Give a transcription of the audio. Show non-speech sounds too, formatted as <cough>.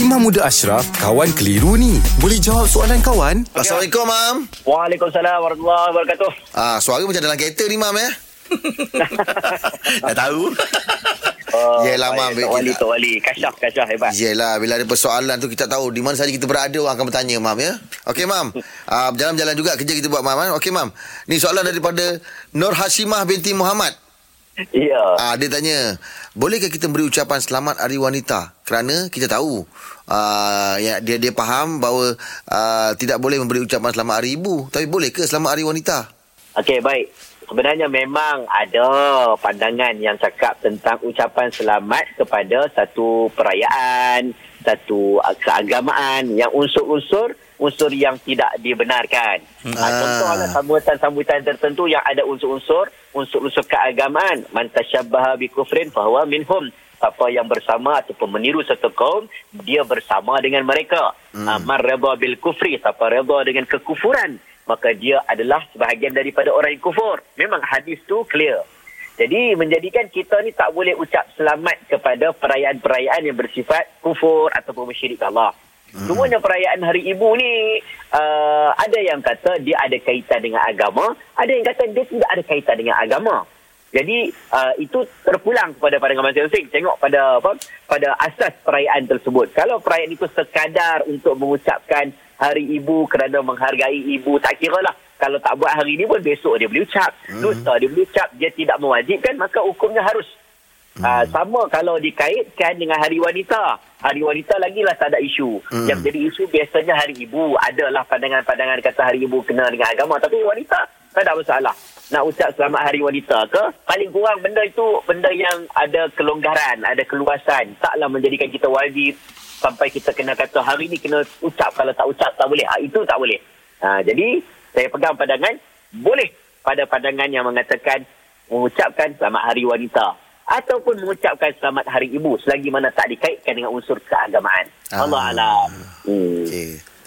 Imam Muda Ashraf, kawan keliru ni. Boleh jawab soalan kawan? Assalamualaikum, Mam. Waalaikumsalam warahmatullahi wabarakatuh. Ah, suara macam dalam kereta ni, Mam, ya? <laughs> Dah tahu? Oh, Yelah, baik, Mam. Tok Wali, Tok Wali. Kasyaf, kasyaf hebat. Yelah, bila ada persoalan tu kita tahu di mana saja kita berada orang akan bertanya, Mam, ya? Okey, Mam. <laughs> Ah, berjalan-jalan juga kerja kita buat, Mam. eh? Okey, Mam. Ni soalan daripada Nur Hashimah binti Muhammad. Ya. Ah, dia tanya, bolehkah kita beri ucapan selamat Hari Wanita? Kerana kita tahu ah, ya, dia dia faham bahawa ah, tidak boleh memberi ucapan selamat Hari Ibu. Tapi boleh ke selamat Hari Wanita? Okey, baik. Sebenarnya memang ada pandangan yang cakap tentang ucapan selamat kepada satu perayaan, satu uh, keagamaan yang unsur-unsur unsur yang tidak dibenarkan. Hmm. Ah. Contohlah sambutan-sambutan tertentu yang ada unsur-unsur unsur-unsur keagamaan. Man tasyabbaha bi kufrin fahuwa minhum. Siapa yang bersama ataupun meniru satu kaum, dia bersama dengan mereka. Hmm. Man reda bil kufri, siapa reda dengan kekufuran, maka dia adalah sebahagian daripada orang yang kufur. Memang hadis tu clear. Jadi menjadikan kita ni tak boleh ucap selamat kepada perayaan-perayaan yang bersifat kufur ataupun mesyirikkan Allah. Hmm. Semuanya perayaan Hari Ibu ni uh, ada yang kata dia ada kaitan dengan agama, ada yang kata dia tidak ada kaitan dengan agama. Jadi uh, itu terpulang kepada pandangan masing-masing. Tengok pada apa? Pada asas perayaan tersebut. Kalau perayaan itu sekadar untuk mengucapkan Hari Ibu kerana menghargai ibu, tak kira lah. Kalau tak buat hari ini pun besok dia boleh ucap. Lusa dia boleh ucap. Dia tidak mewajibkan maka hukumnya harus. Hmm. Uh, sama kalau dikaitkan dengan Hari Wanita. Hari Wanita lagi lah tak ada isu. Hmm. Yang jadi isu biasanya Hari Ibu. Adalah pandangan-pandangan kata Hari Ibu kena dengan agama. Tapi wanita tak ada masalah. Nak ucap selamat Hari Wanita ke? Paling kurang benda itu benda yang ada kelonggaran, ada keluasan. Taklah menjadikan kita wajib sampai kita kena kata hari ni kena ucap. Kalau tak ucap tak boleh. Ha, itu tak boleh. Ha, jadi saya pegang pandangan boleh pada pandangan yang mengatakan mengucapkan selamat Hari Wanita ataupun mengucapkan selamat Hari Ibu selagi mana tak dikaitkan dengan unsur keagamaan. Ah. Allah alam. Hmm. Okey.